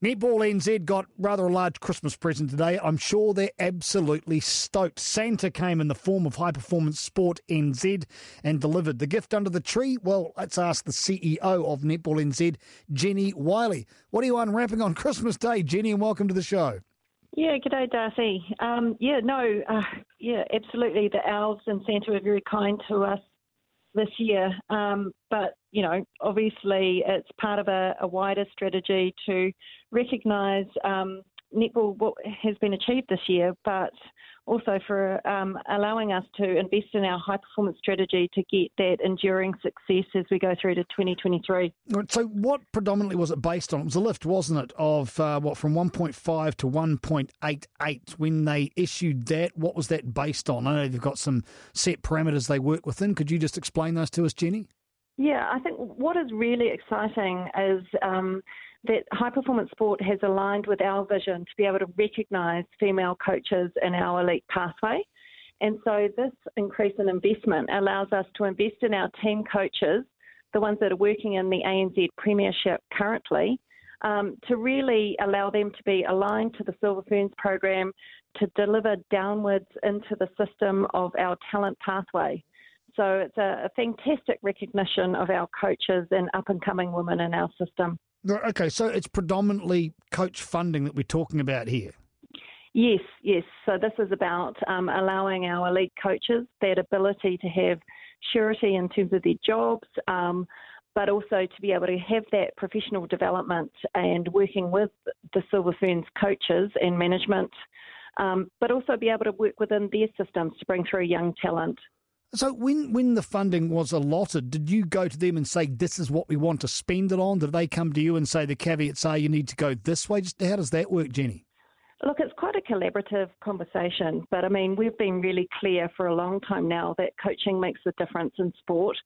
Netball NZ got rather a large Christmas present today. I'm sure they're absolutely stoked. Santa came in the form of High Performance Sport NZ and delivered the gift under the tree. Well, let's ask the CEO of Netball NZ, Jennie Wyllie. What are you unwrapping on Christmas Day, Jennie, and welcome to the show. Yeah, good day, Darcy. Um, yeah, no, uh, yeah, absolutely. The elves and Santa were very kind to us this year. Um, but, you know, obviously it's part of a, a wider strategy to recognise um, netball what has been achieved this year, but also for um, allowing us to invest in our high performance strategy to get that enduring success as we go through to 2023. So, what predominantly was it based on? It was a lift, wasn't it, of uh, what from 1.5 to 1.88 when they issued that? What was that based on? I know they've got some set parameters they work within. Could you just explain those to us, Jennie? Yeah, I think what is really exciting is. Um, that high performance sport has aligned with our vision to be able to recognise female coaches in our elite pathway. And so this increase in investment allows us to invest in our team coaches, the ones that are working in the ANZ Premiership currently, um, to really allow them to be aligned to the Silver Ferns program to deliver downwards into the system of our talent pathway. So it's a, a fantastic recognition of our coaches and up and coming women in our system. Okay, so it's predominantly coach funding that we're talking about here. Yes, yes. So this is about um, allowing our elite coaches that ability to have surety in terms of their jobs, um, but also to be able to have that professional development and working with the Silver Ferns coaches and management, um, but also be able to work within their systems to bring through young talent. So when when the funding was allotted, did you go to them and say this is what we want to spend it on? Did they come to you and say the caveats are you need to go this way? Just how does that work, Jennie? Look, it's quite a collaborative conversation, but I mean we've been really clear for a long time now that coaching makes a difference in sport.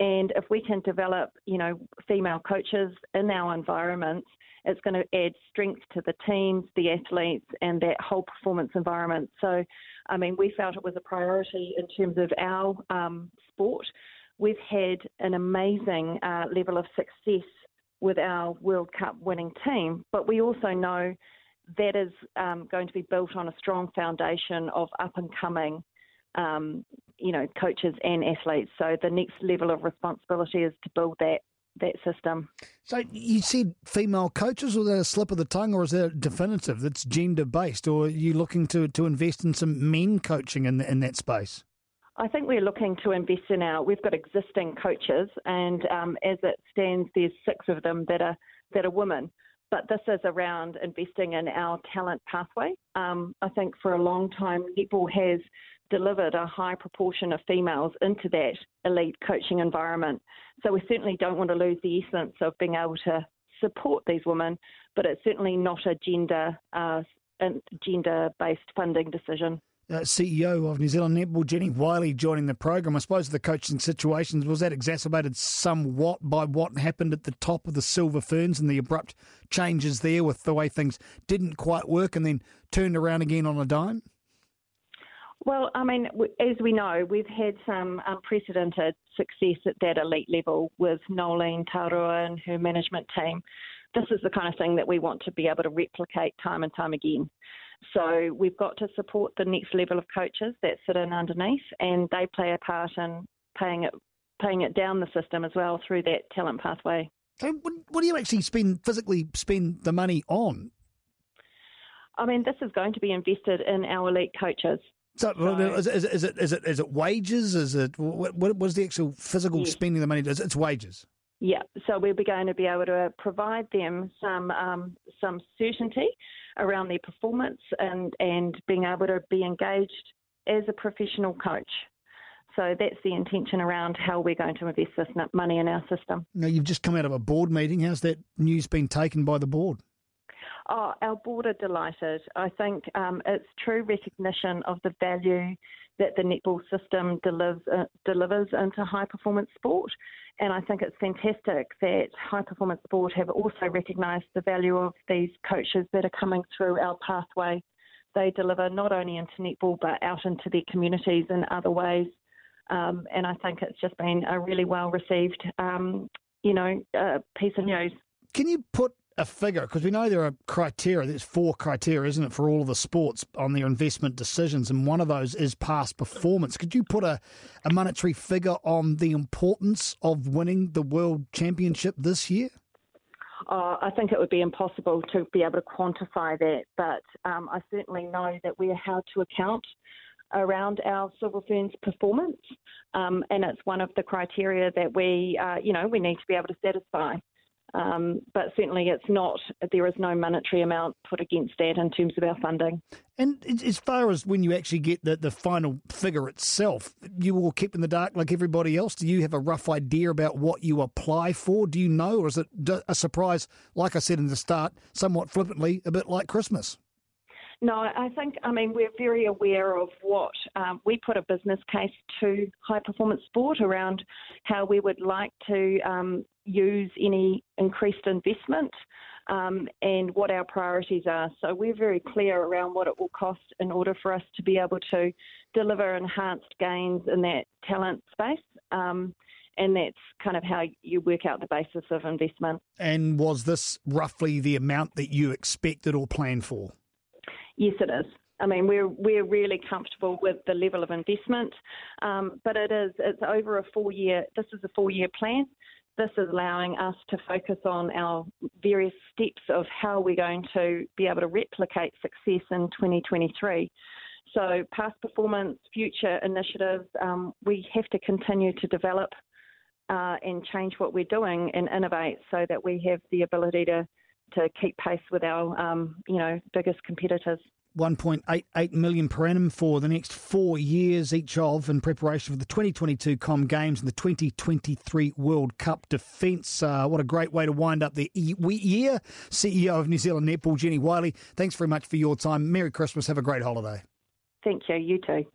And if we can develop, you know, female coaches in our environments, it's going to add strength to the teams, the athletes, and that whole performance environment. So I mean, we felt it was a priority in terms of our um, sport. We've had an amazing uh, level of success with our World Cup winning team, but we also know that is um, going to be built on a strong foundation of up and coming, um, you know, coaches and athletes. So the next level of responsibility is to build that that system. So you said female coaches, or is that a slip of the tongue, or is that definitive? That's gender based, or are you looking to, to invest in some men coaching in in that space? I think we're looking to invest in our. We've got existing coaches, and um, as it stands, there's six of them that are that are women. But this is around investing in our talent pathway. Um, I think for a long time, netball has delivered a high proportion of females into that elite coaching environment. So we certainly don't want to lose the essence of being able to support these women, but it's certainly not a gender uh, gender based funding decision. Uh, CEO of New Zealand Netball, Jennie Wyllie, joining the program. I suppose the coaching situations was that exacerbated somewhat by what happened at the top of the Silver Ferns and the abrupt changes there with the way things didn't quite work and then turned around again on a dime. Well, I mean, as we know, we've had some unprecedented success at that elite level with Noeline Taurua and her management team. This is the kind of thing that we want to be able to replicate time and time again. So we've got to support the next level of coaches that sit in underneath, and they play a part in paying it, paying it down the system as well through that talent pathway. So what do you actually spend physically spend the money on? I mean, this is going to be invested in our elite coaches. So, so is, is, is, it is it is it wages? Is it what what is the actual physical yes. spending of the money? It's wages? Yeah, so we'll be going to be able to provide them some um, some certainty around their performance and and being able to be engaged as a professional coach. So that's the intention around how we're going to invest this money in our system. Now you've just come out of a board meeting. How's that news been taken by the board? Oh, our board are delighted. I think um, it's true recognition of the value that the netball system delivers, uh, delivers into high performance sport. And I think it's fantastic that high performance sport have also recognised the value of these coaches that are coming through our pathway. They deliver not only into netball but out into their communities in other ways. Um, and I think it's just been a really well received, um, you know, uh, piece of news. Can you put a figure? Because we know there are criteria. There's four criteria, isn't it, for all of the sports on their investment decisions, and one of those is past performance. Could you put a, a monetary figure on the importance of winning the World Championship this year? Uh, I think it would be impossible to be able to quantify that, but um, I certainly know that we're held to account around our Silver Ferns performance, um, and it's one of the criteria that we, uh, you know, we need to be able to satisfy. Um, but certainly, it's not. There is no monetary amount put against that in terms of our funding. And as far as when you actually get the, the final figure itself, you will keep in the dark like everybody else. Do you have a rough idea about what you apply for? Do you know, or is it a surprise? Like I said in the start, somewhat flippantly, a bit like Christmas. No, I think, I mean, we're very aware of what um, we put a business case to high performance sport around how we would like to um, use any increased investment um, and what our priorities are. So we're very clear around what it will cost in order for us to be able to deliver enhanced gains in that talent space. Um, and that's kind of how you work out the basis of investment. And was this roughly the amount that you expected or planned for? Yes, it is. I mean, we're we're really comfortable with the level of investment, um, but it is it's over a four year. This is a four year plan. This is allowing us to focus on our various steps of how we're going to be able to replicate success in 2023. So, past performance, future initiatives, um, we have to continue to develop uh, and change what we're doing and innovate so that we have the ability to to keep pace with our, um, you know, biggest competitors. 1.88 million per annum for the next four years, each of in preparation for the 2022 Com Games and the 2023 World Cup defence. Uh, what a great way to wind up the year. CEO of New Zealand Netball, Jennie Wyllie, thanks very much for your time. Merry Christmas. Have a great holiday. Thank you. You too.